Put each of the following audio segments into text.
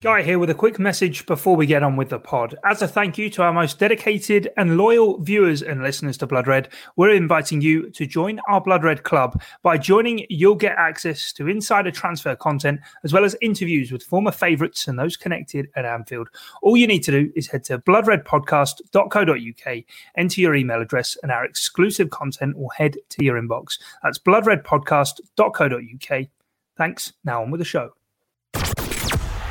Guy here with a quick message before we get on with the pod. As a thank you to our most dedicated and loyal viewers and listeners to Blood Red, we're inviting you to join our Blood Red Club. By joining, you'll get access to insider transfer content as well as interviews with former favourites and those connected at Anfield. All you need to do is head to bloodredpodcast.co.uk, enter your email address, and our exclusive content will head to your inbox. That's bloodredpodcast.co.uk. Thanks. Now on with the show.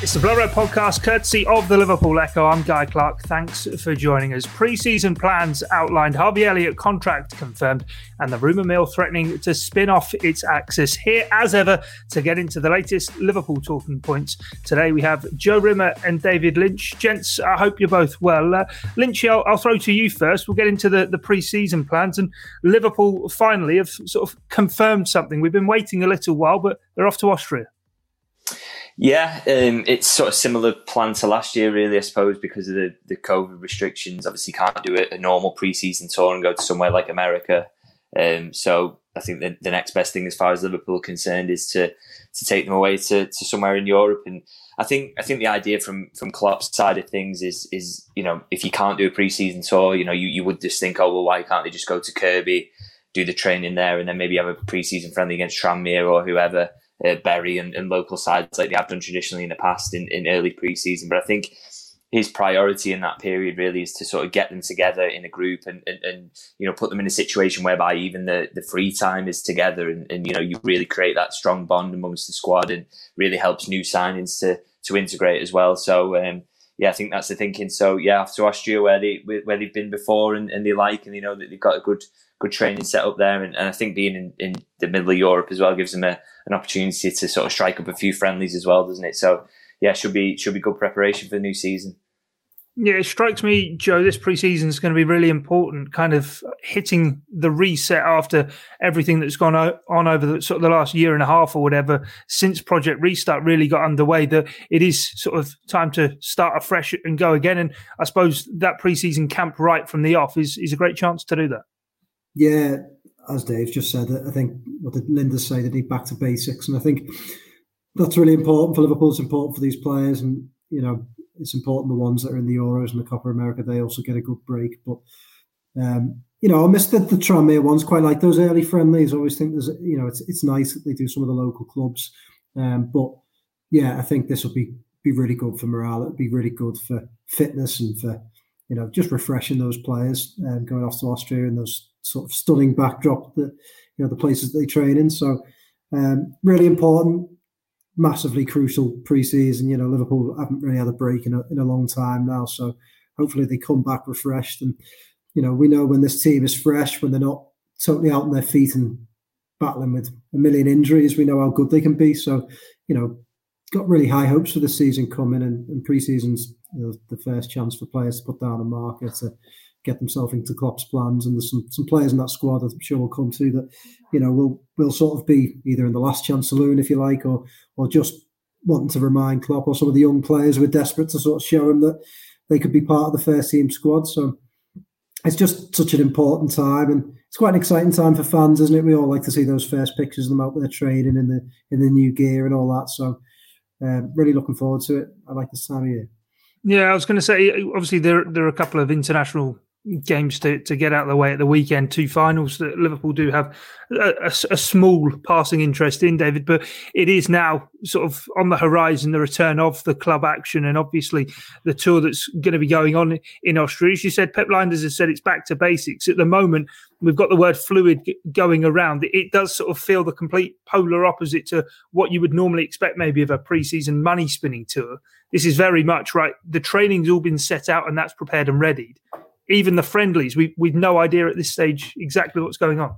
It's the Blood Red podcast, courtesy of the Liverpool Echo. I'm Guy Clark. Thanks for joining us. Pre-season plans outlined, Harvey Elliott contract confirmed, and the rumour mill threatening to spin off its axis. Here, as ever, to get into the latest Liverpool talking points. Today we have Joe Rimmer and David Lynch. Gents, I hope you're both well. Uh, Lynch, I'll, I'll, throw to you first. We'll get into the, the pre-season plans, and Liverpool finally have sort of confirmed something. We've been waiting a little while, but they're off to Austria. Yeah, um, it's sort of similar plan to last year, really. I suppose because of the, the COVID restrictions, obviously can't do a, a normal preseason tour and go to somewhere like America. Um, so I think the, the next best thing, as far as Liverpool are concerned, is to to take them away to, to somewhere in Europe. And I think I think the idea from from Klopp's side of things is is you know if you can't do a preseason tour, you know you, you would just think, oh well, why can't they just go to Kirkby, do the training there, and then maybe have a preseason friendly against Tranmere or whoever uh, and, and, local sides like they have done traditionally in the past in, in early preseason. But I think his priority in that period really is to sort of get them together in a group and, and, and you know put them in a situation whereby even the, the free time is together and, and you know you really create that strong bond amongst the squad and really helps new signings to to integrate as well. So um, yeah, I think that's the thinking. So yeah, to Austria where they where they've been before and, and they like and they know that they've got a good good training set up there. And, and I think being in, in the middle of Europe as well gives them a, an opportunity to sort of strike up a few friendlies as well, doesn't it? So yeah, should be should be good preparation for the new season. Yeah, it strikes me, Joe, this preseason is going to be really important, kind of hitting the reset after everything that's gone on over the, sort of the last year and a half or whatever since Project Restart really got underway. That it is sort of time to start afresh and go again. And I suppose that preseason camp right from the off is, is a great chance to do that. Yeah, as Dave just said, I think what did Lijnders say? They need back to basics, and I think that's really important for Liverpool. It's important for these players, and you know, it's important the ones that are in the Euros and the Copa America they also get a good break. But um, you know, I missed the, the Tranmere ones. Quite like those early friendlies. I always think there's, you know, it's it's nice that they do some of the local clubs. Um, but yeah, I think this will be be really good for morale. It'll be really good for fitness and for you know just refreshing those players um, going off to Austria and those sort of stunning backdrop that you know the places they train in. So um, really important, massively crucial preseason. You know, Liverpool haven't really had a break in a, in a long time now, so hopefully they come back refreshed. And you know, we know when this team is fresh, when they're not totally out on their feet and battling with a million injuries, we know how good they can be. So you know, got really high hopes for the season coming, and, and preseason's you know, the first chance for players to put down a marker get themselves into Klopp's plans. And there's some, some players in that squad that I'm sure will come to that, you know, will will sort of be either in the last chance saloon, if you like, or or just wanting to remind Klopp or some of the young players who are desperate to sort of show him that they could be part of the first team squad. So it's just such an important time and it's quite an exciting time for fans, isn't it? We all like to see those first pictures of them out there training in the in the new gear and all that. So um, really looking forward to it. I like this time of year. Yeah, I was going to say, obviously there there are a couple of international games to, to get out of the way at the weekend. Two finals that Liverpool do have a, a, a, small passing interest in, David, but it is now sort of on the horizon the return of the club action and obviously the tour that's going to be going on in Austria. As you said, Pep Lijnders has said it's back to basics. At the moment, we've got the word fluid going around. It does sort of feel the complete polar opposite to what you would normally expect maybe of a pre-season money spinning tour. This is very much right. The training's all been set out and that's prepared and readied even the friendlies, we we've no idea at this stage exactly what's going on.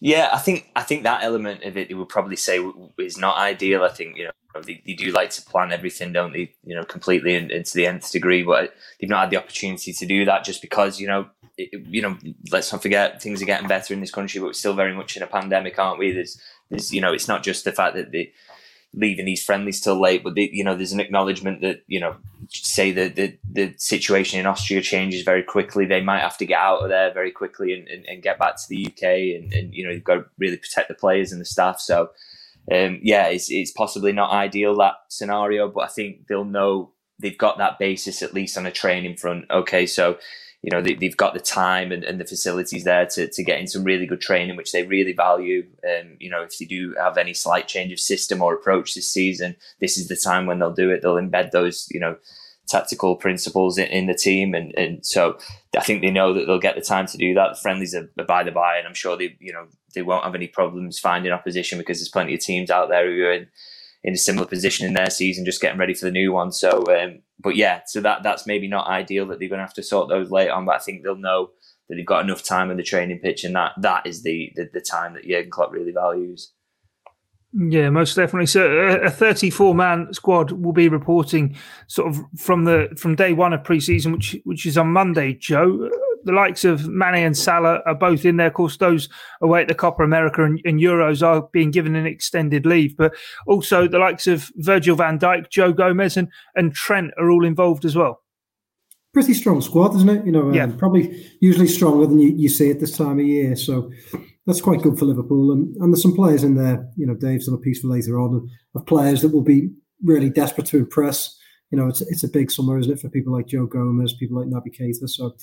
Yeah, I think I think that element of it, they would probably say is not ideal. I think you know they, they do like to plan everything, don't they? You know, completely and, and, to the nth degree, but they've not had the opportunity to do that just because you know, it, you know, let's not forget things are getting better in this country, but we're still very much in a pandemic, aren't we? There's, there's, you know, it's not just the fact that the leaving these friendlies till late. But the, you know, there's an acknowledgement that you know, say that the the situation in Austria changes very quickly. They might have to get out of there very quickly and, and, and get back to the UK. And, and you know, you've got to really protect the players and the staff. So. Um, yeah, it's, it's possibly not ideal that scenario, but I think they'll know they've got that basis at least on a training front. Okay, so you know they, have got the time and, and, the facilities there to, to get in some really good training which they really value. Um, you know if they do have any slight change of system or approach this season this is the time when they'll do it. They'll embed those you know tactical principles in, in the team. And, and so I think they know that they'll get the time to do that. The friendlies are by the by and I'm sure they you know they won't have any problems finding opposition because there's plenty of teams out there who are in in a similar position in their season, just getting ready for the new one. So, um, but yeah, so that that's maybe not ideal that they're going to have to sort those late on, but I think they'll know that they've got enough time in the training pitch, and that that is the the, the time that Jurgen Klopp really values. Yeah, most definitely. So a 34 man squad will be reporting sort of from the from day one of preseason, which which is on Monday. Joe, the likes of Mane and Salah are both in there. Of course, those away at the Copa America and, and, Euros are being given an extended leave, but also the likes of Virgil van Dijk, Joe Gomez, and, and Trent are all involved as well. Pretty strong squad, isn't it? You know, um, yeah. probably usually stronger than you, you see at this time of year. So that's quite good for Liverpool. And, and there's some players in there, you know, Dave's on a piece for later on, of players that will be really desperate to impress. You know, it's it's a big summer, isn't it, for people like Joe Gomez, people like Naby Keita. So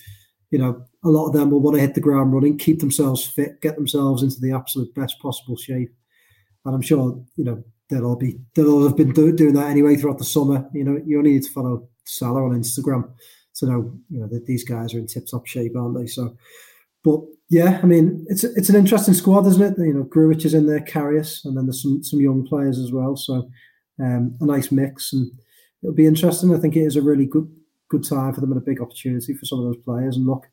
you know, a lot of them will want to hit the ground running, keep themselves fit, get themselves into the absolute best possible shape. And I'm sure, you know, they'll all be they'll all have been do, doing that anyway throughout the summer. You know, you only need to follow Salah on Instagram to know, you know, that these guys are in tip top shape, aren't they? So, but yeah, I mean, it's it's an interesting squad, isn't it? You know, Grujic is in there, Karius, and then there's some some young players as well. So, um, a nice mix, and it'll be interesting. I think it is a really good good time for them and a big opportunity for some of those players. And look,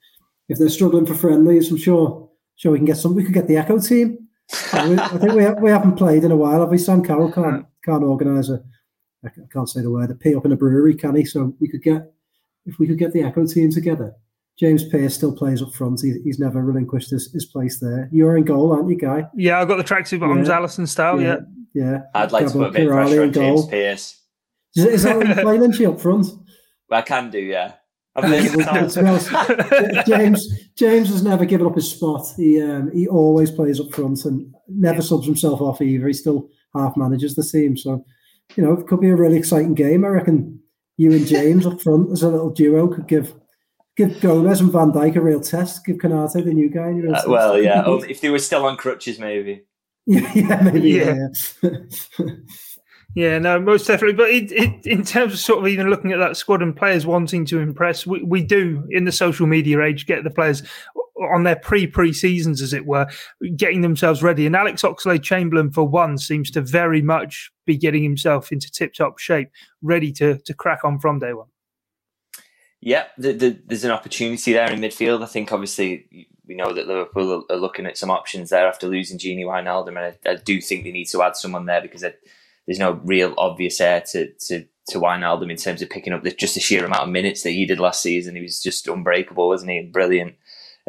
if they're struggling for friendlies, I'm sure sure we can get some. We could get the Echo team. I think we we haven't played in a while, have we? Sam Carroll can't can't organise a I can't say the word a pee up in a brewery, can he? So we could get if we could get the Echo team together. James Pearce still plays up front. He, he's never relinquished his, his place there. You're in goal, aren't you, Guy? Yeah, I've got the tracksuit bottoms, yeah. Alisson style. Yeah, yeah. yeah. I'd like Gabo to put a bit of pressure on James Pearce. Is, is that what you're playing, up front? I can do, yeah. James James has never given up his spot. He um, he always plays up front and never subs himself off either. He still half manages the team. So, you know, it could be a really exciting game. I reckon you and James up front as a little duo could give give Gomez and Van Dijk a real test. Give Konate the new guy. Uh, well, yeah. Oh, if they were still on crutches, maybe. yeah, yeah, maybe. Yeah. yeah. Yeah, no, most definitely. But it, it, in terms of sort of even looking at that squad and players wanting to impress, we, we do in the social media age get the players on their pre pre seasons, as it were, getting themselves ready. And Alex Oxlade Chamberlain, for one, seems to very much be getting himself into tip top shape, ready to to crack on from day one. Yeah, the, the, there's an opportunity there in midfield. I think obviously we know that Liverpool are, looking at some options there after losing Gini Wijnaldum, and I, I do think they need to add someone there because. There's no real obvious heir to to to Wijnaldum in terms of picking up the, just the sheer amount of minutes that he did last season. He was just unbreakable, wasn't he? Brilliant.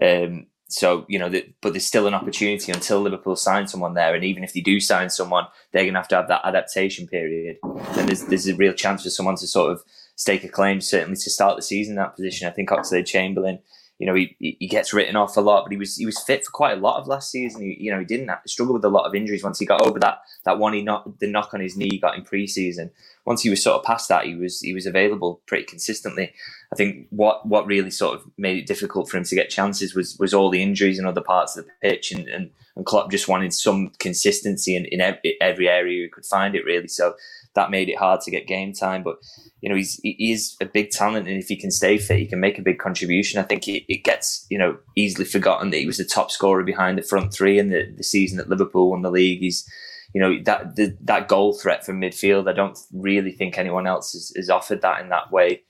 Um, so you know, the, but there's still an opportunity until Liverpool sign someone there, and even if they do sign someone, they're going to have to have that adaptation period. And there's there's a real chance for someone to sort of stake a claim, certainly to start the season in that position. I think Oxlade Chamberlain you know, he, he gets written off a lot, but he was he was fit for quite a lot of last season. He, you know, he didn't struggle with a lot of injuries once he got over that that one he the knock on his knee he got in preseason. Once he was sort of past that, he was he was available pretty consistently. I think what what really sort of made it difficult for him to get chances was was all the injuries in other parts of the pitch, and and, and Klopp just wanted some consistency in, in every, every area he could find it really. So that made it hard to get game time, but you know, he's he is a big talent, and if he can stay fit, he can make a big contribution. I think it, it gets you know easily forgotten that he was the top scorer behind the front three in the, the season that Liverpool won the league. He's you know that the, that goal threat from midfield. I don't really think anyone else has, has offered that in that way.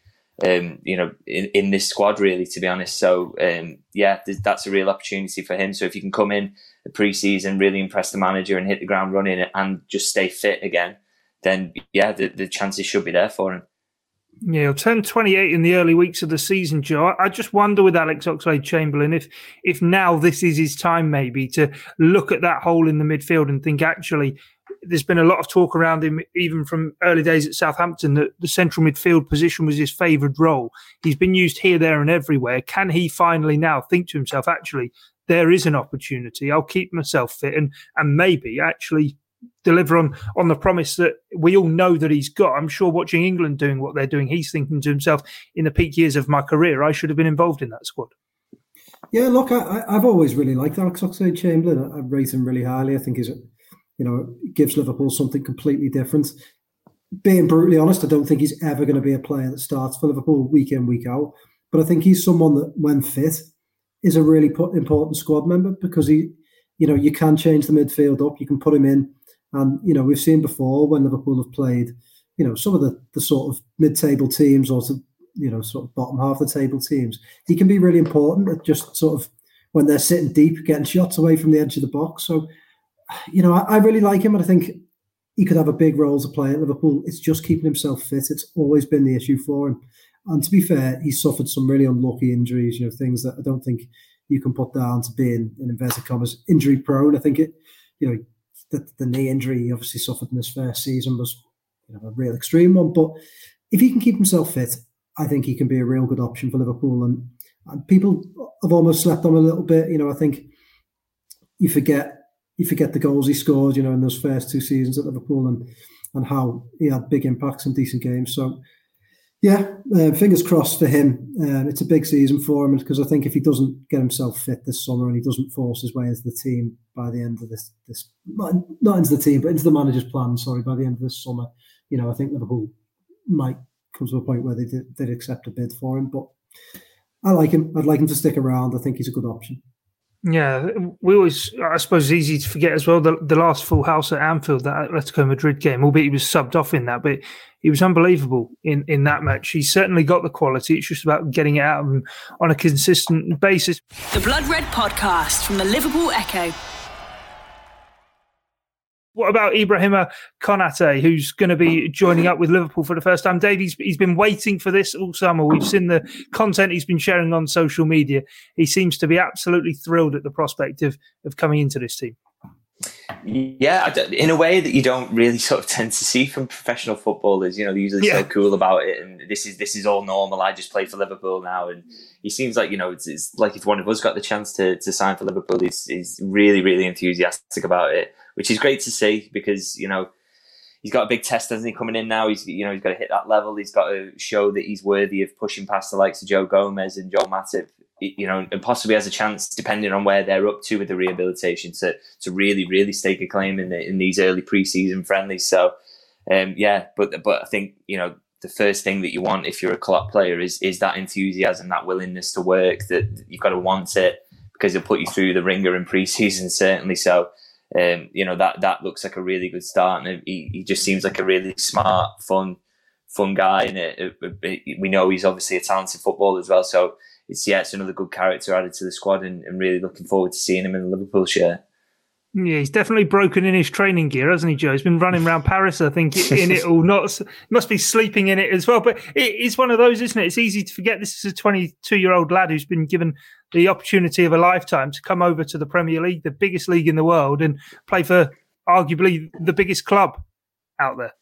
Um, you know, in, in this squad, really, to be honest. So, um, yeah, that's a real opportunity for him. So, if you can come in the preseason, really impress the manager and hit the ground running and just stay fit again, then yeah, the, the chances should be there for him. Yeah, he'll turn 28 in the early weeks of the season, Joe. I just wonder with Alex Oxlade Chamberlain if if now this is his time maybe to look at that hole in the midfield and think actually there's been a lot of talk around him, even from early days at Southampton, that the central midfield position was his favoured role. He's been used here, there, and everywhere. Can he finally now think to himself, actually, there is an opportunity. I'll keep myself fit and and maybe actually deliver on on the promise that we all know that he's got. I'm sure watching England doing what they're doing, he's thinking to himself, in the peak years of my career, I should have been involved in that squad. Yeah, look, I, have always really liked Alex Oxlade Chamberlain. I, I rate him really highly. I think he's, you know, gives Liverpool something completely different. Being brutally honest, I don't think he's ever going to be a player that starts for Liverpool week in, week out. But I think he's someone that, when fit, is a really important squad member because he, you know, you can change the midfield up. You can put him in, and you know, we've seen before when Liverpool have played, you know, some of the the sort of mid-table teams or to, you know, sort of bottom half of the table teams. He can be really important at just sort of when they're sitting deep, getting shots away from the edge of the box. So, you know, I, I really like him, and I think he could have a big role to play at Liverpool. It's just keeping himself fit. It's always been the issue for him. And to be fair, he suffered some really unlucky injuries, you know, things that I don't think you can put down to being, in inverted commas, injury prone. I think it, you know, the, the knee injury he obviously suffered in his first season was you know, a real extreme one. But if he can keep himself fit, I think he can be a real good option for Liverpool. And, and people have almost slept on a little bit. You know, I think you forget you forget the goals he scored, you know, in those first two seasons at Liverpool and and how he had big impacts in decent games. So yeah, uh, fingers crossed for him. Um, it's a big season for him because I think if he doesn't get himself fit this summer and he doesn't force his way into the team by the end of this, this not, not into the team, but into the manager's plan. Sorry, by the end of this summer, you know, I think Liverpool might come to a point where they did, they'd accept a bid for him. But I like him. I'd like him to stick around. I think he's a good option. Yeah, we always, I suppose, it's easy to forget as well the, the last full house at Anfield, that Atletico Madrid game, albeit he was subbed off in that, but he was unbelievable in, in that match. He certainly got the quality. It's just about getting it out on a consistent basis. The Blood Red Podcast from the Liverpool Echo. What about Ibrahima Konate, who's going to be joining up with Liverpool for the first time? Dave, he's, he's been waiting for this all summer. We've seen the content he's been sharing on social media. He seems to be absolutely thrilled at the prospect of, of coming into this team. Yeah, in a way that you don't really sort of tend to see from professional footballers. You know, they're usually yeah. so cool about it, and this is this is all normal. I just play for Liverpool now, and he seems like you know it's, it's like if one of us got the chance to, to sign for Liverpool, he's, he's really really enthusiastic about it which is great to see because you know he's got a big test, hasn't he, coming in now? He's you know he's got to hit that level. He's got to show that he's worthy of pushing past the likes of Joe Gomez and Joel Matip. You know, and possibly has a chance, depending on where they're up to with the rehabilitation, to to really, really stake a claim in the, in these early preseason friendlies. So, um, yeah, but but I think you know the first thing that you want if you're a club player is is that enthusiasm, that willingness to work. That you've got to want it because it'll put you through the ringer in preseason, certainly. So, um, you know that that looks like a really good start, and he, he just seems like a really smart, fun, fun guy. And it, it, it, we know he's obviously a talented footballer as well. So it's yeah, it's another good character added to the squad, and, and really looking forward to seeing him in the Liverpool shirt. Yeah, he's definitely broken in his training gear, hasn't he, Joe? He's been running around Paris, I think, in it all. Not must be sleeping in it as well. But it's one of those, isn't it? It's easy to forget. This is a 22 year old lad who's been given the opportunity of a lifetime to come over to the Premier League, the biggest league in the world, and play for arguably the biggest club out there.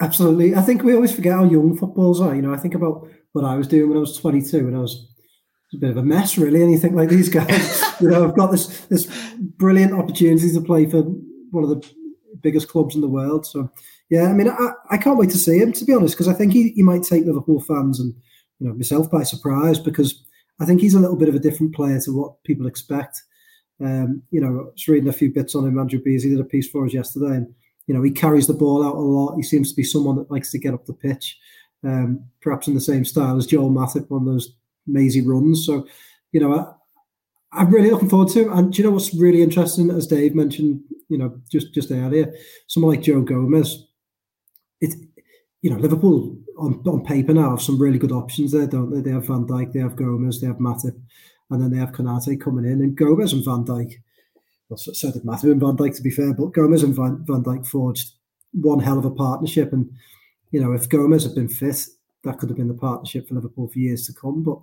Absolutely. I think we always forget how young footballs are. You know, I think about what I was doing when I was 22 and I was a bit of a mess, really. And you think, like, these guys, you know, I've got this this brilliant opportunity to play for one of the biggest clubs in the world. So, yeah, I mean, I, I can't wait to see him, to be honest, because I think he, he might take Liverpool fans and, you know, myself by surprise because I think he's a little bit of a different player to what people expect. Um, you know, I was reading a few bits on him. Andrew Beasley did a piece for us yesterday, and you know, he carries the ball out a lot. He seems to be someone that likes to get up the pitch, um, perhaps in the same style as Joel Matip on those mazy runs. So, you know, I, am really looking forward to him. And do you know what's really interesting, as Dave mentioned, you know, just just earlier, someone like Joe Gomez. It, you know, Liverpool on, on paper now have some really good options there, don't they? They have Van Dijk, they have Gomez, they have Matip, and then they have Konate coming in. And Gomez and Van Dijk, well, so did Matip and Van Dijk to be fair, but Gomez and Van, Van Dijk forged one hell of a partnership. And, you know, if Gomez had been fit, that could have been the partnership for Liverpool for years to come. But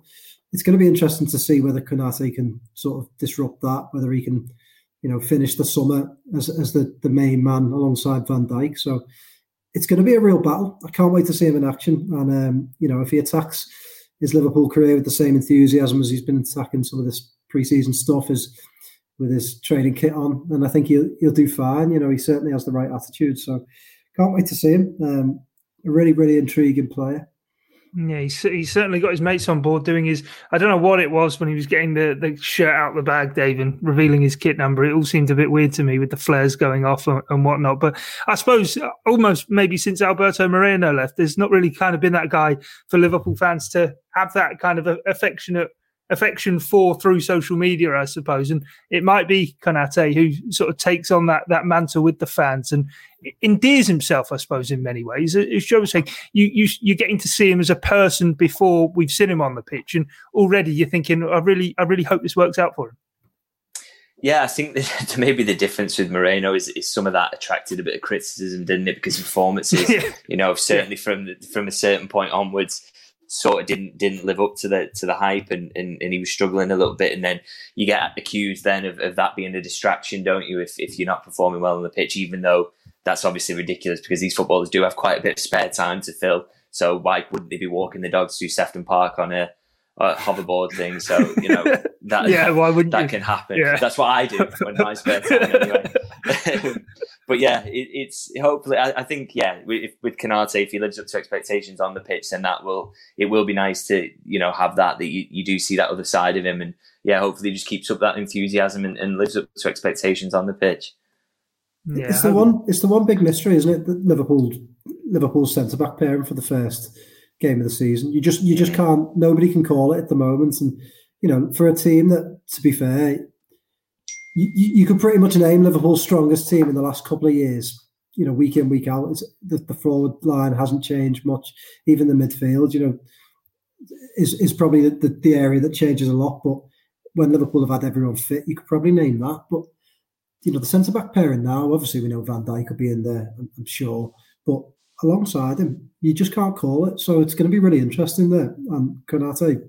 it's going to be interesting to see whether Konate can sort of disrupt that, whether he can you know, finish the summer as, as the, the main man alongside Van Dijk. So it's going to be a real battle. I can't wait to see him in action. And, um, you know, if he attacks his Liverpool career with the same enthusiasm as he's been attacking some of this preseason stuff as with his training kit on, then I think he'll, he'll do fine. You know, he certainly has the right attitude. So can't wait to see him. Um, a really, really intriguing player. Yeah, he's, he's certainly got his mates on board doing his. I don't know what it was when he was getting the, the shirt out the bag, Dave, and revealing his kit number. It all seemed a bit weird to me with the flares going off and, and whatnot. But I suppose uh, almost maybe since Alberto Moreno left, there's not really kind of been that guy for Liverpool fans to have that kind of affectionate affection for through social media, I suppose. And it might be Konate who sort of takes on that that mantle with the fans and endears himself, I suppose, in many ways. As Joe was saying, you, you you're getting to see him as a person before we've seen him on the pitch, and already you're thinking, I really, I really hope this works out for him. Yeah, I think that maybe the difference with Moreno is, is some of that attracted a bit of criticism, didn't it? Because performances, yeah. you know, certainly yeah. from the, from a certain point onwards, sort of didn't didn't live up to the to the hype and, and, and he was struggling a little bit. And then you get accused then of, of that being a distraction don't you if, if you're not performing well on the pitch even though that's obviously ridiculous because these footballers do have quite a bit of spare time to fill. So why wouldn't they be walking the dogs through Sefton Park on a, a hoverboard thing? So you know that yeah why wouldn't that you? can happen. Yeah. that's what I do when my spare time anyway but yeah, it, it's hopefully. I, I, think yeah, with, with Konate, if he lives up to expectations on the pitch, then that will it will be nice to you know have that that you, you do see that other side of him, and yeah, hopefully he just keeps up that enthusiasm and, and lives up to expectations on the pitch. Yeah, it's the one. It's the one big mystery, isn't it? That Liverpool, Liverpool's centre back pairing for the first game of the season. You just, you just can't. Nobody can call it at the moment, and you know, for a team that, to be fair, you, you could pretty much name Liverpool's strongest team in the last couple of years. You know, week in week out, it's, the, the forward line hasn't changed much. Even the midfield, you know, is is probably the, the, the, area that changes a lot. But when Liverpool have had everyone fit, you could probably name that. But you know, the centre back pairing now, obviously we know Van Dijk could be in there, I'm, I'm sure, but alongside him, you just can't call it. So it's going to be really interesting there. And Konate,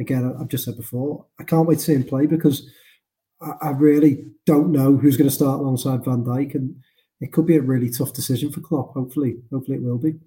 again, I've just said before, I can't wait to see him play because I, really don't know who's going to start alongside Van Dijk, and it could be a really tough decision for Klopp. Hopefully, hopefully it will be.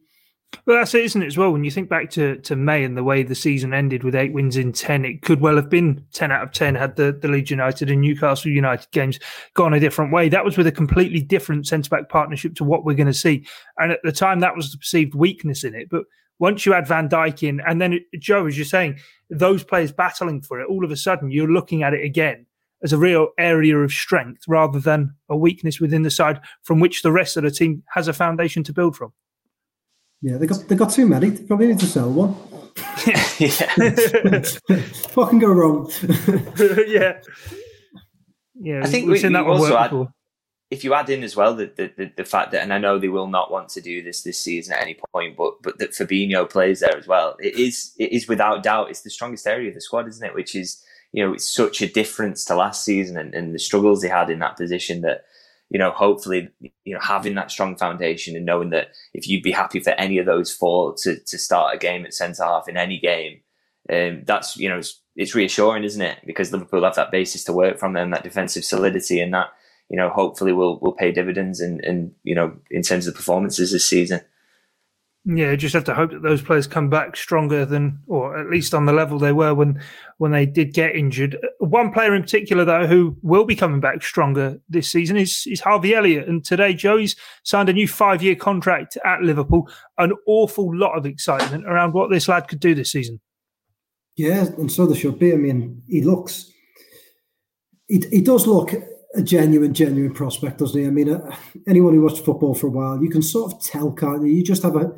Well, that's it, isn't it, as well? When you think back to, to May and the way the season ended with eight wins in 10, it could well have been 10 out of 10 had the, the Leeds United and Newcastle United games gone a different way. That was with a completely different centre back partnership to what we're going to see. And at the time, that was the perceived weakness in it. But once you add Van Dijk in, and then Joe, as you're saying, those players battling for it, all of a sudden you're looking at it again as a real area of strength rather than a weakness within the side from which the rest of the team has a foundation to build from. Yeah, they got they got too many. They probably need to sell one. yeah. what can go wrong? yeah. Yeah, I think we've we, seen that one work add, before. If you add in as well the, the, the, fact that, and I know they will not want to do this this season at any point, but but that Fabinho plays there as well. It is it is without doubt it's the strongest area of the squad, isn't it? Which is you know, it's such a difference to last season and, and the struggles they had in that position that, you know, hopefully, you know, having that strong foundation and knowing that if you'd be happy for any of those four to, to start a game at centre half in any game, um, that's, you know, it's, it's reassuring, isn't it? Because Liverpool have that basis to work from them, that defensive solidity and that, you know, hopefully will will pay dividends and, and, you know, in terms of performances this season. Yeah, just have to hope that those players come back stronger than, or at least on the level they were when when they did get injured. One player in particular, though, who will be coming back stronger this season is is Harvey Elliott. And today, Joey's signed a new five year contract at Liverpool. An awful lot of excitement around what this lad could do this season. Yeah, and so there should be. I mean, he looks, he, he does look a genuine, genuine prospect, doesn't he? I mean, uh, anyone who watched football for a while, you can sort of tell, can't you? You just have a,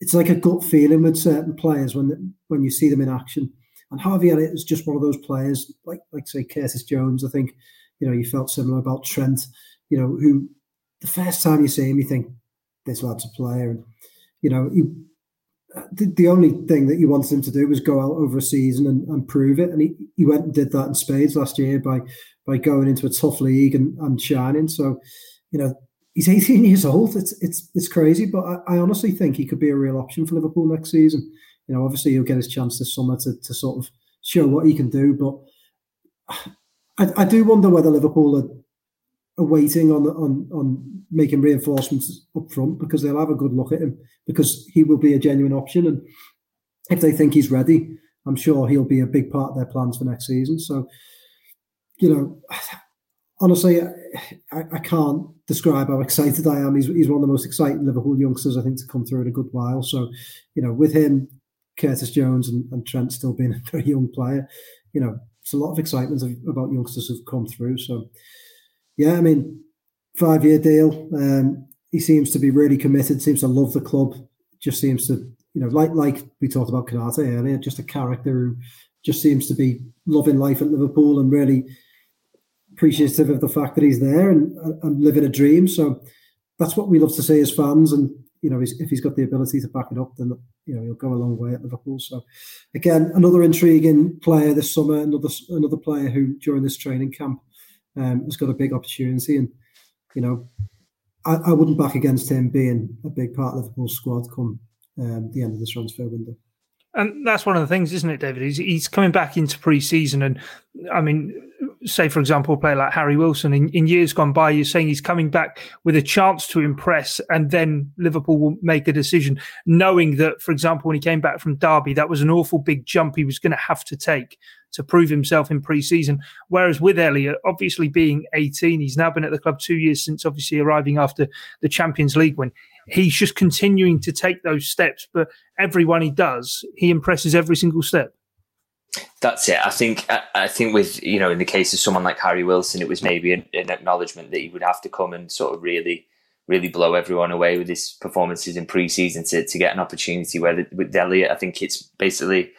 it's like a gut feeling with certain players when when you see them in action. And Harvey Elliott is just one of those players, like like say Curtis Jones. I think you know you felt similar about Trent. You know, who the first time you see him, you think this lad's a player, and you know he. Uh, the, the only thing that you wanted him to do was go out over a season and, and prove it, and he, he went and did that in spades last year by by going into a tough league and, and shining. So, you know, he's 18 years old. It's it's it's crazy, but I, I, honestly think he could be a real option for Liverpool next season. You know, obviously he'll get his chance this summer to, to sort of show what he can do, but I, I do wonder whether Liverpool are are waiting on on on making reinforcements up front because they'll have a good look at him because he will be a genuine option and if they think he's ready, I'm sure he'll be a big part of their plans for next season. So, you know, honestly, I, I can't describe how excited I am. He's, he's one of the most exciting Liverpool youngsters I think to come through in a good while. So, you know, with him, Curtis Jones and, and Trent still being a very young player, you know, it's a lot of excitement about youngsters who've come through. So, yeah, I mean, five year deal. Um, he seems to be really committed. Seems to love the club. Just seems to, you know, like like we talked about Konaté earlier, just a character who just seems to be loving life at Liverpool and really appreciative of the fact that he's there and, and living a dream. So that's what we love to see as fans. And you know, if he's got the ability to back it up, then you know he'll go a long way at Liverpool. So again, another intriguing player this summer. Another another player who during this training camp um, has got a big opportunity. And you know, I, I, wouldn't back against him being a big part of Liverpool's squad come um, the end of the transfer window. And that's one of the things, isn't it, David? He's, he's coming back into pre-season, and I mean, say for example, a player like Harry Wilson in, in years gone by, you're saying he's coming back with a chance to impress, and then Liverpool will make a decision, knowing that, for example, when he came back from Derby, that was an awful big jump he was going to have to take to prove himself in pre-season. Whereas with Elliott, obviously being 18, he's now been at the club two years since obviously arriving after the Champions League win he's just continuing to take those steps. But everyone he does, he impresses every single step. That's it. I think. I think with you know, in the case of someone like Harry Wilson, it was maybe an, an acknowledgement that he would have to come and sort of really, really blow everyone away with his performances in pre-season to, to get an opportunity. Where the, with Elliott, I think it's basically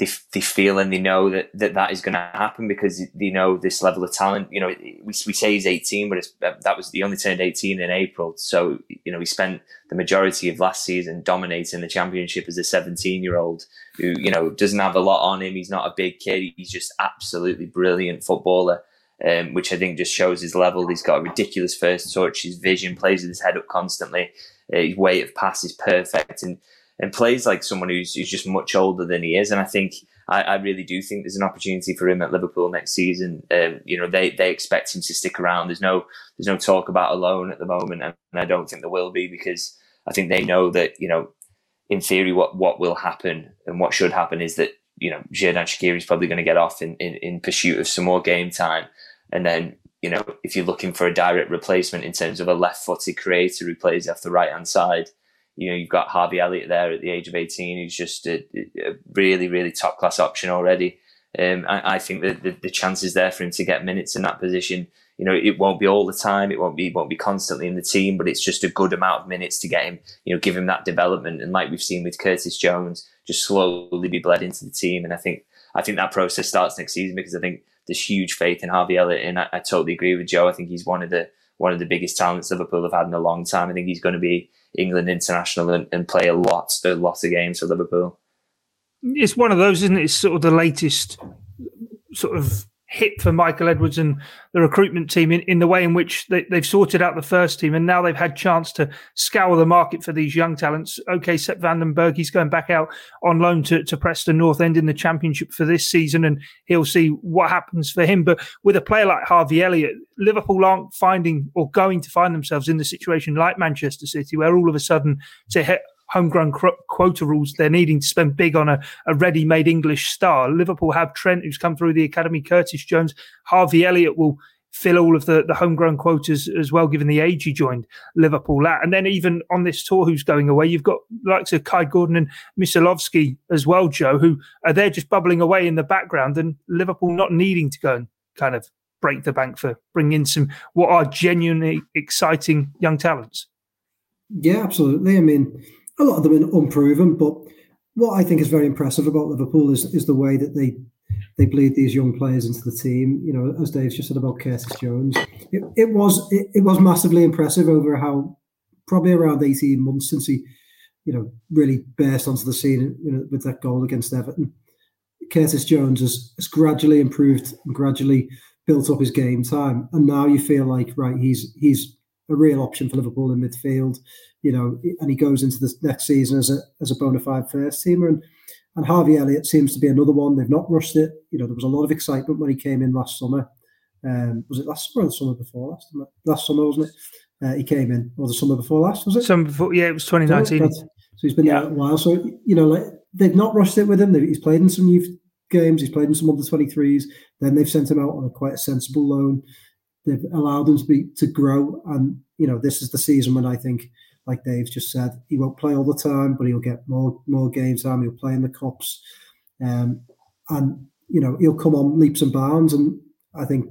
they, they feel and they know that that, that is going to happen because they know this level of talent. You know, we, we say he's 18, but that was the only turned 18 in April. So, you know, he spent the majority of last season dominating the championship as a 17 year old who, you know, doesn't have a lot on him. He's not a big kid. He's just absolutely brilliant footballer. Um, which I think just shows his level. He's got a ridiculous first touch. His vision plays with his head up constantly. Uh, his weight of pass is perfect, and and plays like someone who's, who's just much older than he is. And I think I, I really do think there's an opportunity for him at Liverpool next season. Um, you know, they they expect him to stick around. There's no there's no talk about a loan at the moment, and, I don't think there will be because I think they know that you know, in theory, what what will happen and what should happen is that you know Xherdan Shaqiri is probably going to get off in, in in pursuit of some more game time, and then you know, if you're looking for a direct replacement in terms of a left-footed creator who plays off the right-hand side, you know, you've got Harvey Elliott there at the age of 18, who's just a, a really, really top class option already. Um, I, I, think that the, the chances there for him to get minutes in that position, you know, it won't be all the time. It won't be, won't be constantly in the team, but it's just a good amount of minutes to get him, you know, give him that development. And like we've seen with Curtis Jones, just slowly be bled into the team. And I think, I think that process starts next season because I think there's huge faith in Harvey Elliott. And I, I totally agree with Joe. I think he's one of the, one of the biggest talents Liverpool have had in a long time. I think he's going to be England international and, and play a lot, a lot of games for Liverpool. It's one of those, isn't it? It's sort of the latest sort of hit for Michael Edwards and the recruitment team in, in the way in which they, have sorted out the first team and now they've had chance to scour the market for these young talents. Okay, Sepp van den Berg, he's going back out on loan to, to Preston North End in the championship for this season and he'll see what happens for him. But with a player like Harvey Elliott, Liverpool aren't finding or going to find themselves in the situation like Manchester City where all of a sudden to hit homegrown quota rules, they're needing to spend big on a, a ready made English star. Liverpool have Trent, who's come through the academy, Curtis Jones, Harvey Elliott will fill all of the, the homegrown quotas as well, given the age he joined Liverpool at. And then even on this tour, who's going away, you've got likes of Kai Gordon and Musiałowski as well, Joe, who are there just bubbling away in the background, and Liverpool not needing to go and kind of break the bank for bringing in some what are genuinely exciting young talents. Yeah, absolutely. I mean, a lot of them are unproven. But what I think is very impressive about Liverpool is is the way that they they bleed these young players into the team. You know, as Dave just said about Curtis Jones, it, it was it, it was massively impressive over how probably around eighteen months since he, you know, really burst onto the scene you know, with that goal against Everton. Curtis Jones has, has gradually improved and gradually built up his game time, and now you feel like right, he's he's a real option for Liverpool in midfield you know, and he goes into the next season as a as a bona fide first teamer. And and Harvey Elliott seems to be another one. They've not rushed it. You know, there was a lot of excitement when he came in last summer. Um, was it last summer or the summer before last? Summer? Last summer, wasn't it? Uh, he came in, or the summer before last, was it? Summer before, yeah, it was 2019. So he's been yeah. there a while. So you know, like they've not rushed it with him. He's played in some youth games. He's played in some under 23s. Then they've sent him out on a quite a sensible loan. They've allowed him to be to grow, and you know, this is the season when I think, like Dave's just said, he won't play all the time, but he'll get more more games time. He'll play in the cups, um, and you know, he'll come on leaps and bounds. And I think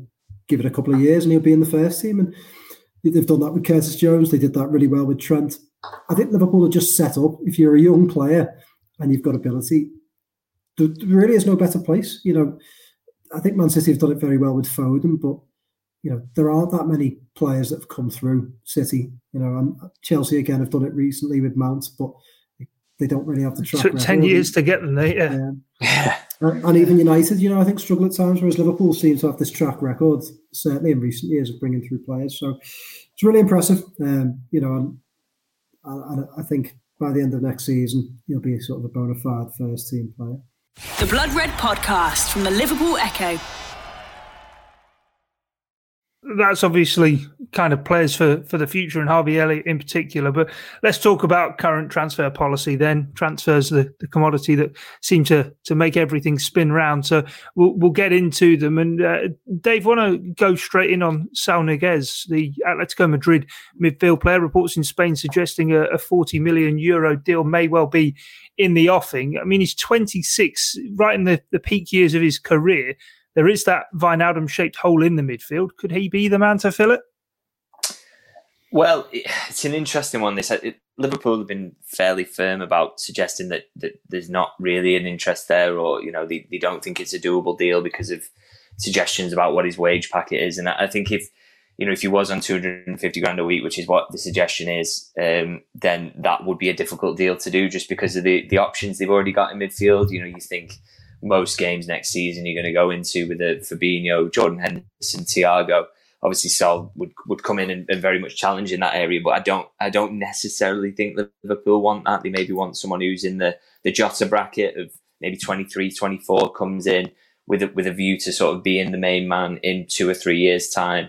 give it a couple of years, and he'll be in the first team. And they've done that with Curtis Jones. They did that really well with Trent. I think Liverpool are just set up. If you're a young player and you've got ability, there really is no better place. You know, I think Man City have done it very well with Foden, but you know there aren't that many players that have come through City. You know, and Chelsea again have done it recently with Mount, but they don't really have the track. Took ten years to get them there. Yeah. yeah. And even United, you know, I think struggle at times, whereas Liverpool seems to have this track record, certainly in recent years, of bringing through players. So it's really impressive. Um, you know, and, and I think by the end of next season, he'll be sort of a bona fide first team player. The Blood Red Podcast from the Liverpool Echo that's obviously kind of players for, for the future and Harvey Elliott in particular. But let's talk about current transfer policy then. Transfers, the, the commodity that seem to, to make everything spin round. So we'll, we'll get into them. And uh, Dave, want to go straight in on Saul Niguez, the Atletico Madrid midfield player. Reports in Spain suggesting a, a 40 million euro deal may well be in the offing. I mean, he's 26, right in the, the peak years of his career there is that Wijnaldum shaped hole in the midfield. Could he be the man to fill it? Well, it's an interesting one. This Liverpool have been fairly firm about suggesting that, that there's not really an interest there, or you know they, they don't think it's a doable deal because of suggestions about what his wage packet is. And I think if you know if he was on 250 grand a week, which is what the suggestion is, um, then that would be a difficult deal to do just because of the the options they've already got in midfield. You know, you think most games next season you're going to go into with a Fabinho, Jordan Henderson, Thiago. Obviously, Saul would, would come in and, and, very much challenge in that area, but I don't I don't necessarily think Liverpool want that. They maybe want someone who's in the the Jota bracket of maybe 23, 24 comes in with a, with a view to sort of being the main man in two or three years' time.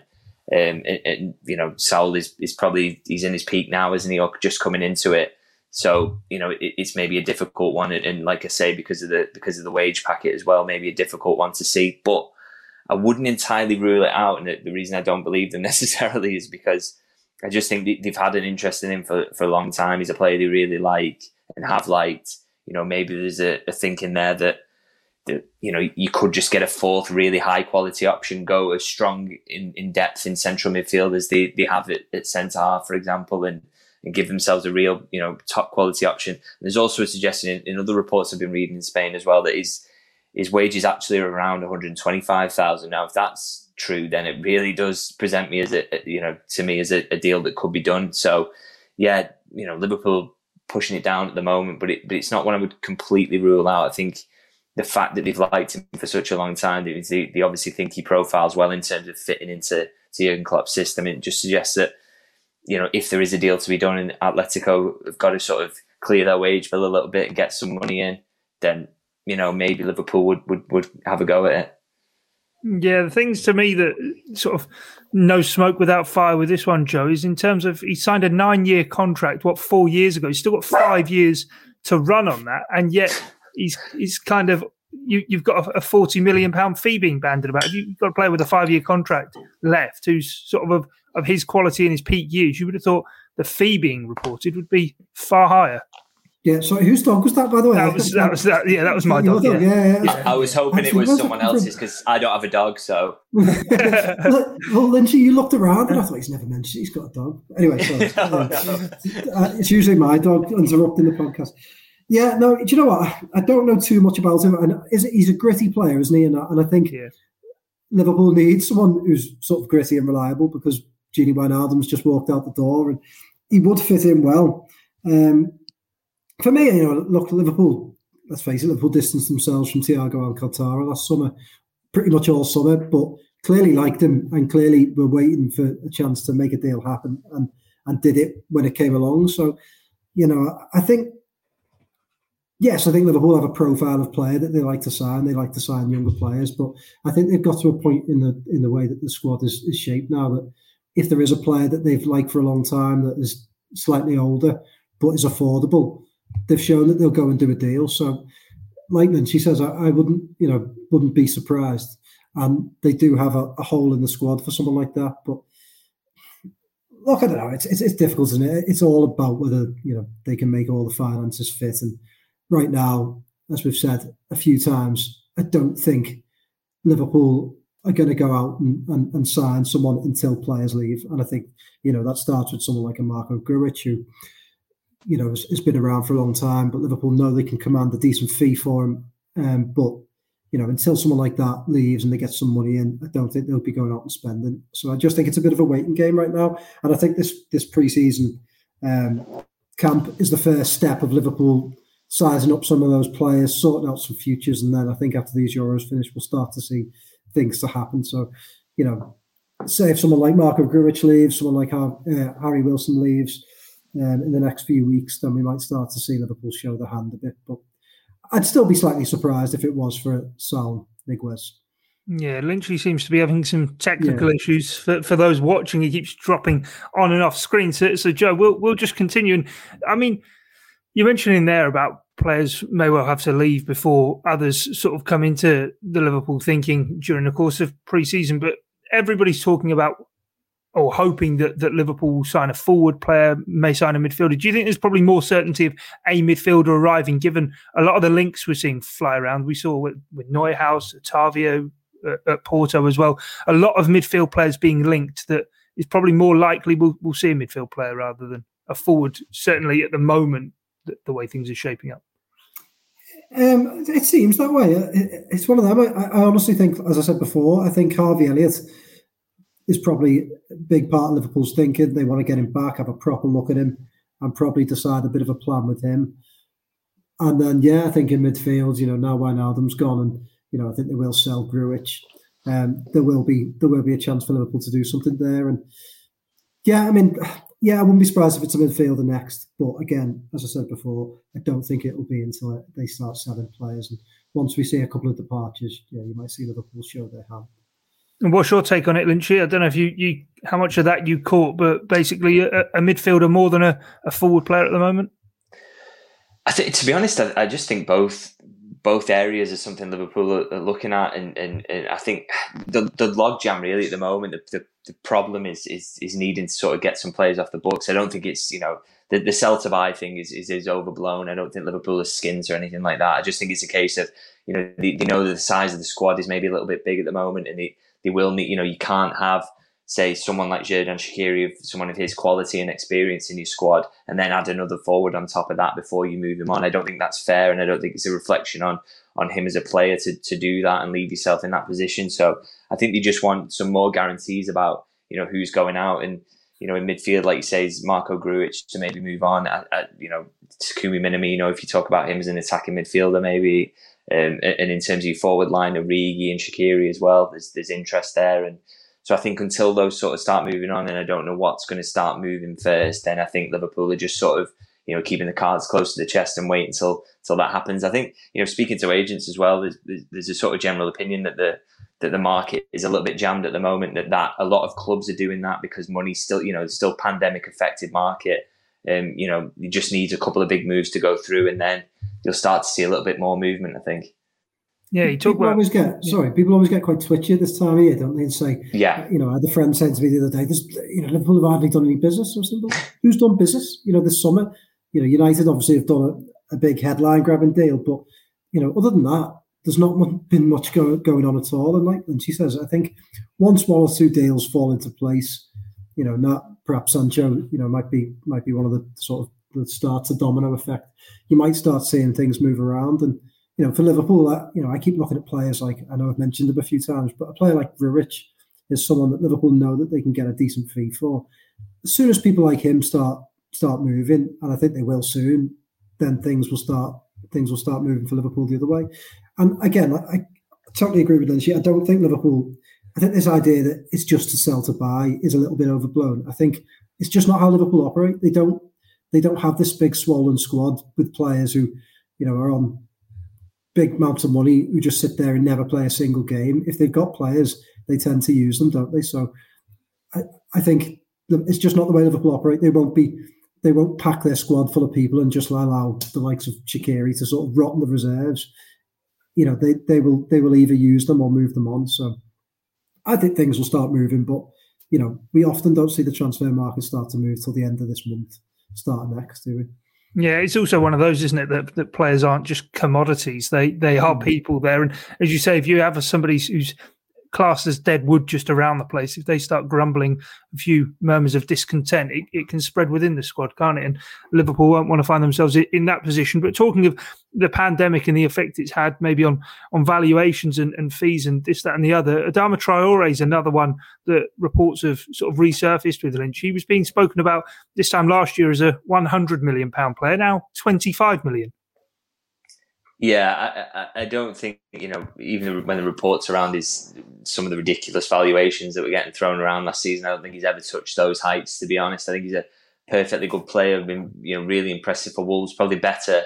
Um, and, and, you know, Saul is, is probably he's in his peak now, isn't he? Or just coming into it. So you know, it, it's maybe a difficult one, and, and, like I say, because of the because of the wage packet as well, maybe a difficult one to see. But I wouldn't entirely rule it out, and the reason I don't believe them necessarily is because I just think they've had an interest in him for, for a long time. He's a player they really like and have liked. You know, maybe there's a, a thinking there that that you know you could just get a fourth really high quality option, go as strong in, in depth in central midfield as they, they have it at centre half, for example, and and give themselves a real, you know, top quality option. And there's also a suggestion in, in, other reports I've been reading in Spain as well that his his wages actually are around 125,000. Now, if that's true, then it really does present me as a, you know, to me as a, a deal that could be done. So, yeah, you know, Liverpool pushing it down at the moment, but it, but it's not one I would completely rule out. I think the fact that they've liked him for such a long time, they, they obviously think he profiles well in terms of fitting into to Jurgen Klopp's system. It just suggests that you know, if there is a deal to be done in Atletico, have got to sort of clear their wage bill a little bit and get some money in, then, you know, maybe Liverpool would, would, would have a go at it. Yeah, the things to me that sort of no smoke without fire with this one, Joe, is in terms of he signed a nine year contract, what, four years ago? He's still got five years to run on that. And yet he's he's kind of you, have got a, a, forty million pound fee being banded about. You've got a player with a five year contract left who's sort of of his quality in his peak years, you would have thought the fee being reported would be far higher. Yeah, sorry, whose dog was that, by the way? That was, that was that, yeah, that was my dog. dog. Yeah. Yeah, yeah. I, I was hoping Actually, it was someone else's because I don't have a dog, so. well, Lynchy, you looked around and I thought he's never mentioned he's got a dog. Anyway, sorry. no, no. Uh, it's usually my dog interrupting the podcast. Yeah, no, do you know what? I don't know too much about him. And he's a gritty player, isn't he? And, and I think yeah. Liverpool needs someone who's sort of gritty and reliable because Gini Wijnaldum's just walked out the door, and he would fit in well. Um, for me, you know, look, Liverpool. Let's face it, Liverpool distanced themselves from Thiago Alcantara last summer, pretty much all summer, but clearly liked him and clearly were waiting for a chance to make a deal happen, and and did it when it came along. So, you know, I think yes, I think Liverpool have a profile of player that they like to sign. They like to sign younger players, but I think they've got to a point in the in the way that the squad is, is shaped now that if there is a player that they've liked for a long time that is slightly older but is affordable, they've shown that they'll go and do a deal. So, like Lynchy says, I, I wouldn't you know wouldn't be surprised. And they do have a, a hole in the squad for someone like that, but look, I don't know. It's, it's, it's difficult, isn't it? It's all about whether you know they can make all the finances fit. And right now, as we've said a few times, I don't think Liverpool are going to go out and, and, and, sign someone until players leave. And I think you know that starts with someone like a Marko Grujic, who you know has, has been around for a long time, but Liverpool know they can command a decent fee for him. Um, but you know, until someone like that leaves and they get some money in, I don't think they'll be going out and spending. So I just think it's a bit of a waiting game right now. And I think this this preseason um, camp is the first step of Liverpool sizing up some of those players, sorting out some futures, and then I think after these Euros finish, we'll start to see things to happen. So, you know, say if someone like Marko Grujic leaves, someone like uh, Harry Wilson leaves um, in the next few weeks, then we might start to see Liverpool show the hand a bit. But I'd still be slightly surprised if it was for Saul Niguez. Yeah, Lynchy seems to be having some technical yeah. issues. For, for those watching, he keeps dropping on and off screen. So, so Joe, we'll we'll just continue. And I mean, you mentioned in there about players may well have to leave before others sort of come into the Liverpool thinking during the course of pre-season. But everybody's talking about or hoping that, that Liverpool will sign a forward player, may sign a midfielder. Do you think there's probably more certainty of a midfielder arriving, given a lot of the links we're seeing fly around? We saw with, with Neuhaus, Otavio at, uh, at Porto as well. A lot of midfield players being linked that is probably more likely we'll, we'll see a midfield player rather than a forward, certainly at the moment, the, the way things are shaping up. Um, it seems that way. It's one of them. I, I honestly think, as I said before, I think Harvey Elliott is probably a big part of Liverpool's thinking. They want to get him back, have a proper look at him, and probably decide a bit of a plan with him. And then, yeah, I think in midfield, you know, now Wijnaldum's gone, and you know, I think they will sell Grujic. Um, there will be there will be a chance for Liverpool to do something there, and yeah, I mean, yeah, I wouldn't be surprised if it's a midfielder next. But again, as I said before, I don't think it will be until they start selling players. And once we see a couple of departures, yeah, you might see Liverpool show their hand. And what's your take on it, Lynchy? I don't know if you, you how much of that you caught, but basically a, a midfielder more than a, a, forward player at the moment. I think, to be honest, I, I, just think both both areas are something Liverpool are, are looking at, and, and, and, I think the the logjam really at the moment. The, the, the, problem is is is needing to sort of get some players off the books. I don't think it's you know the the sell to buy thing is, is is overblown. I don't think Liverpool is skins or anything like that. I just think it's a case of you know they, they know the size of the squad is maybe a little bit big at the moment, and they they will need, you know, you can't have, say, someone like Xherdan Shaqiri, someone of his quality and experience in your squad, and then add another forward on top of that before you move him on. I don't think that's fair, and I don't think it's a reflection on on him as a player to, to do that and leave yourself in that position. So I think they just want some more guarantees about, you know, who's going out and, you know, in midfield, like you say, is Marko Grujic to maybe move on. At, at, you know, Takumi Minamino, if you talk about him as an attacking midfielder, maybe um, and in terms of your forward line, Origi and Shaqiri as well, there's there's interest there. And so I think until those sort of start moving on, and I don't know what's going to start moving first, then I think Liverpool are just sort of you know keeping the cards close to the chest and wait until until that happens. I think you know speaking to agents as well, there's, there's a sort of general opinion that the that the market is a little bit jammed at the moment. That that a lot of clubs are doing that because money's still you know still pandemic affected market. Um, you know, you just need a couple of big moves to go through, and then you'll start to see a little bit more movement. I think. Yeah, you talk people about. Always get sorry, people always get quite twitchy at this time of year, don't they? And say, yeah, you know, I had a friend saying to me the other day, "There's, you know, Liverpool have hardly done any business." or something. Who's done business? You know, this summer, you know, United obviously have done a, a big headline grabbing deal, but you know, other than that, there's not been much go, going on at all. And like, and she says, I think once one or two deals fall into place, you know, not perhaps Sancho, you know, might be might be one of the sort of the start to domino effect. You might start seeing things move around and you know, for Liverpool, I, you know, I keep looking at players like I know I've mentioned them a few times, but a player like Grujic is someone that Liverpool know that they can get a decent fee for. As soon as people like him start start moving, and I think they will soon, then things will start things will start moving for Liverpool the other way. And again, I, I totally agree with Lynchy. I don't think Liverpool. I think this idea that it's just to sell to buy is a little bit overblown. I think it's just not how Liverpool operate. They don't they don't have this big swollen squad with players who you know, are on big amounts of money who just sit there and never play a single game. If they've got players, they tend to use them, don't they? So I, I think it's just not the way Liverpool operate. They won't be they won't pack their squad full of people and just allow the likes of Shaqiri to sort of rot in the reserves. You know, they they will they will either use them or move them on. So I think things will start moving, but you know, we often don't see the transfer market start to move till the end of this month, start next, do we? Yeah, it's also one of those, isn't it, that, that players aren't just commodities. They they are mm. people there. And as you say, if you have somebody who's classed as dead wood just around the place. If they start grumbling a few murmurs of discontent, it, it can spread within the squad, can't it? And Liverpool won't want to find themselves in that position. But talking of the pandemic and the effect it's had maybe on, on valuations and, and fees and this, that, and the other, Adama Traore is another one that reports have sort of resurfaced with Lynch. He was being spoken about this time last year as a 100 million pound player, now 25 million. Yeah, I, I, don't think you know even when the reports around his some of the ridiculous valuations that were getting thrown around last season. I don't think he's ever touched those heights. To be honest, I think he's a perfectly good player. Been you know really impressive for Wolves. Probably better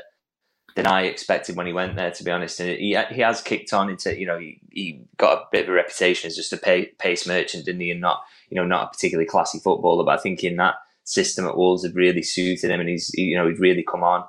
than I expected when he went there. To be honest, and he he has kicked on into you know he, he got a bit of a reputation as just a pay, pace merchant, didn't he? And not you know not a particularly classy footballer. But I think in that system at Wolves had really suited him, and he's you know he'd really come on.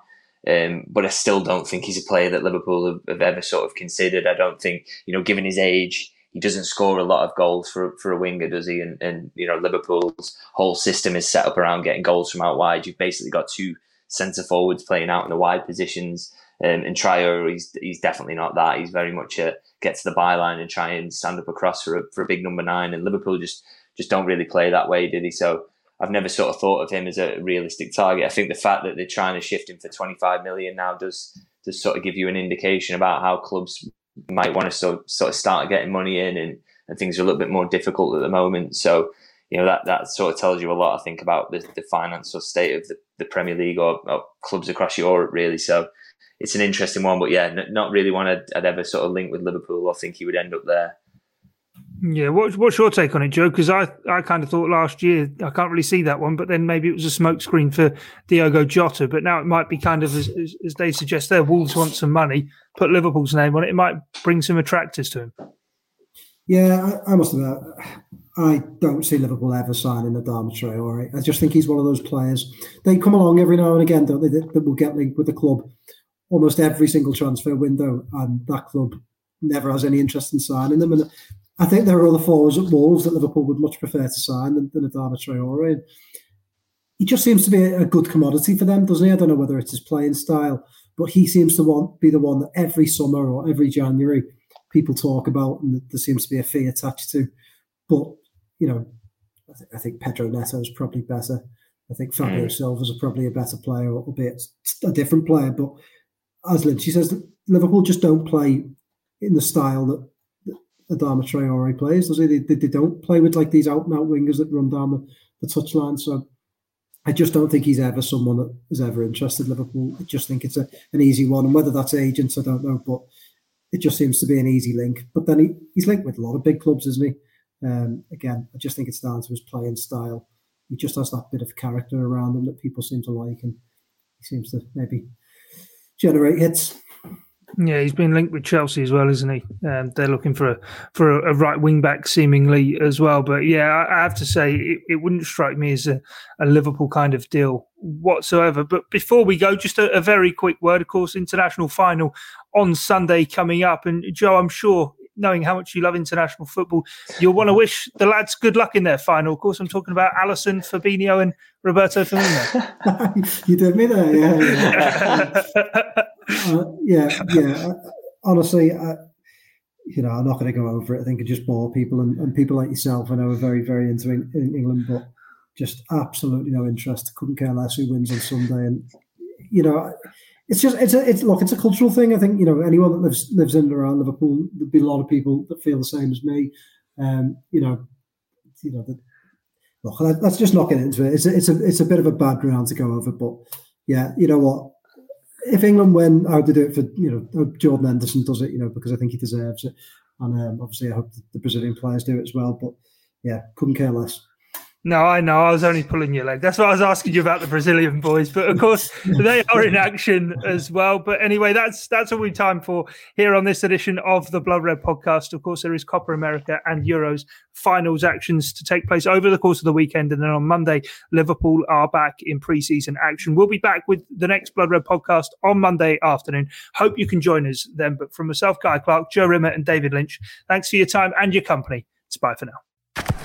Um, but I still don't think he's a player that Liverpool have, have, ever sort of considered. I don't think, you know, given his age, he doesn't score a lot of goals for for a winger, does he? And, and you know, Liverpool's whole system is set up around getting goals from out wide. You've basically got two centre forwards playing out in the wide positions. Um, and Traore, he's he's definitely not that. He's very much a get to the byline and try and stand up across for a, for a big number nine. And Liverpool just just don't really play that way, did he? So I've never sort of thought of him as a realistic target. I think the fact that they're trying to shift him for 25 million now does does sort of give you an indication about how clubs might want to sort sort of start getting money in, and, and things are a little bit more difficult at the moment. So you know that that sort of tells you a lot. I think about the, the financial state of the, the Premier League or, or, clubs across Europe, really. So it's an interesting one, but yeah, n- not really one I'd, I'd ever sort of link with Liverpool or think he would end up there. Yeah, what, what's your take on it, Joe? Because I, I kind of thought last year I can't really see that one, but then maybe it was a smokescreen for Diogo Jota. But now it might be kind of as, as, they suggest, there Wolves want some money, put Liverpool's name on it. It might bring some attractors to him. Yeah, I, I must admit, I don't see Liverpool ever signing Adama Traore. I just think he's one of those players. They come along every now and again, don't they? That, that will get linked with the club almost every single transfer window, and that club never has any interest in signing them. And I think there are other forwards at Wolves that Liverpool would much prefer to sign than, than Adama Traore. And he just seems to be a good commodity for them, doesn't he? I don't know whether it's his playing style, but he seems to want be the one that every summer or every January people talk about, and there seems to be a fee attached to. But you know, I, th- I think Pedro Neto is probably better. I think Fabio mm. Silva's probably a better player, albeit a bit a different player. But as Lynchy says Liverpool just don't play in the style that Adama Traore plays, does he? They, they, they, don't play with like these out and out wingers that run down the, the touchline. So I just don't think he's ever someone that is ever interested Liverpool. I just think it's a, an easy one. And whether that's agents, I don't know. But it just seems to be an easy link. But then he, he's linked with a lot of big clubs, isn't he? Um, again, I just think it's down to his playing style. He just has that bit of character around him that people seem to like. And he seems to maybe generate hits. Yeah, he's been linked with Chelsea as well, isn't he? Um, they're looking for a for a, right wing back seemingly as well. But yeah, I, have to say it, it, wouldn't strike me as a, a, Liverpool kind of deal whatsoever. But before we go, just a, a, very quick word. Of course, international final on Sunday coming up, and Joe, I'm sure. Knowing how much you love international football, you'll want to wish the lads good luck in their final. Of course, I'm talking about Alisson, Fabinho, and Roberto Firmino. you did me there, yeah. yeah. Uh, yeah, yeah. Honestly, I, you know, I'm not going to go over it. I think it just bore people, and, and people like yourself, I know, are very, very into in, in England, but just absolutely no interest. Couldn't care less who wins on Sunday, and you know, it's just it's a it's look, it's a cultural thing. I think you know anyone that lives lives in and around Liverpool, there'd be a lot of people that feel the same as me. Um, you know, you know, the, look, let's just not get into it. It's a, it's a it's a bit of a bad ground to go over, but yeah, you know what if England win, I would do it for you know Jordan Henderson does it, you know, because I think he deserves it, and um, obviously I hope the Brazilian players do it as well. But yeah, couldn't care less. No, I know. I was only pulling your leg. That's why I was asking you about the Brazilian boys. But of course, they are in action as well. But anyway, that's that's all we time for here on this edition of the Blood Red podcast. Of course, there is Copa America and Euros finals actions to take place over the course of the weekend. And then on Monday, Liverpool are back in pre-season action. We'll be back with the next Blood Red podcast on Monday afternoon. Hope you can join us then. But from myself, Guy Clark, Joe Rimmer, and David Lynch, thanks for your time and your company. It's bye for now.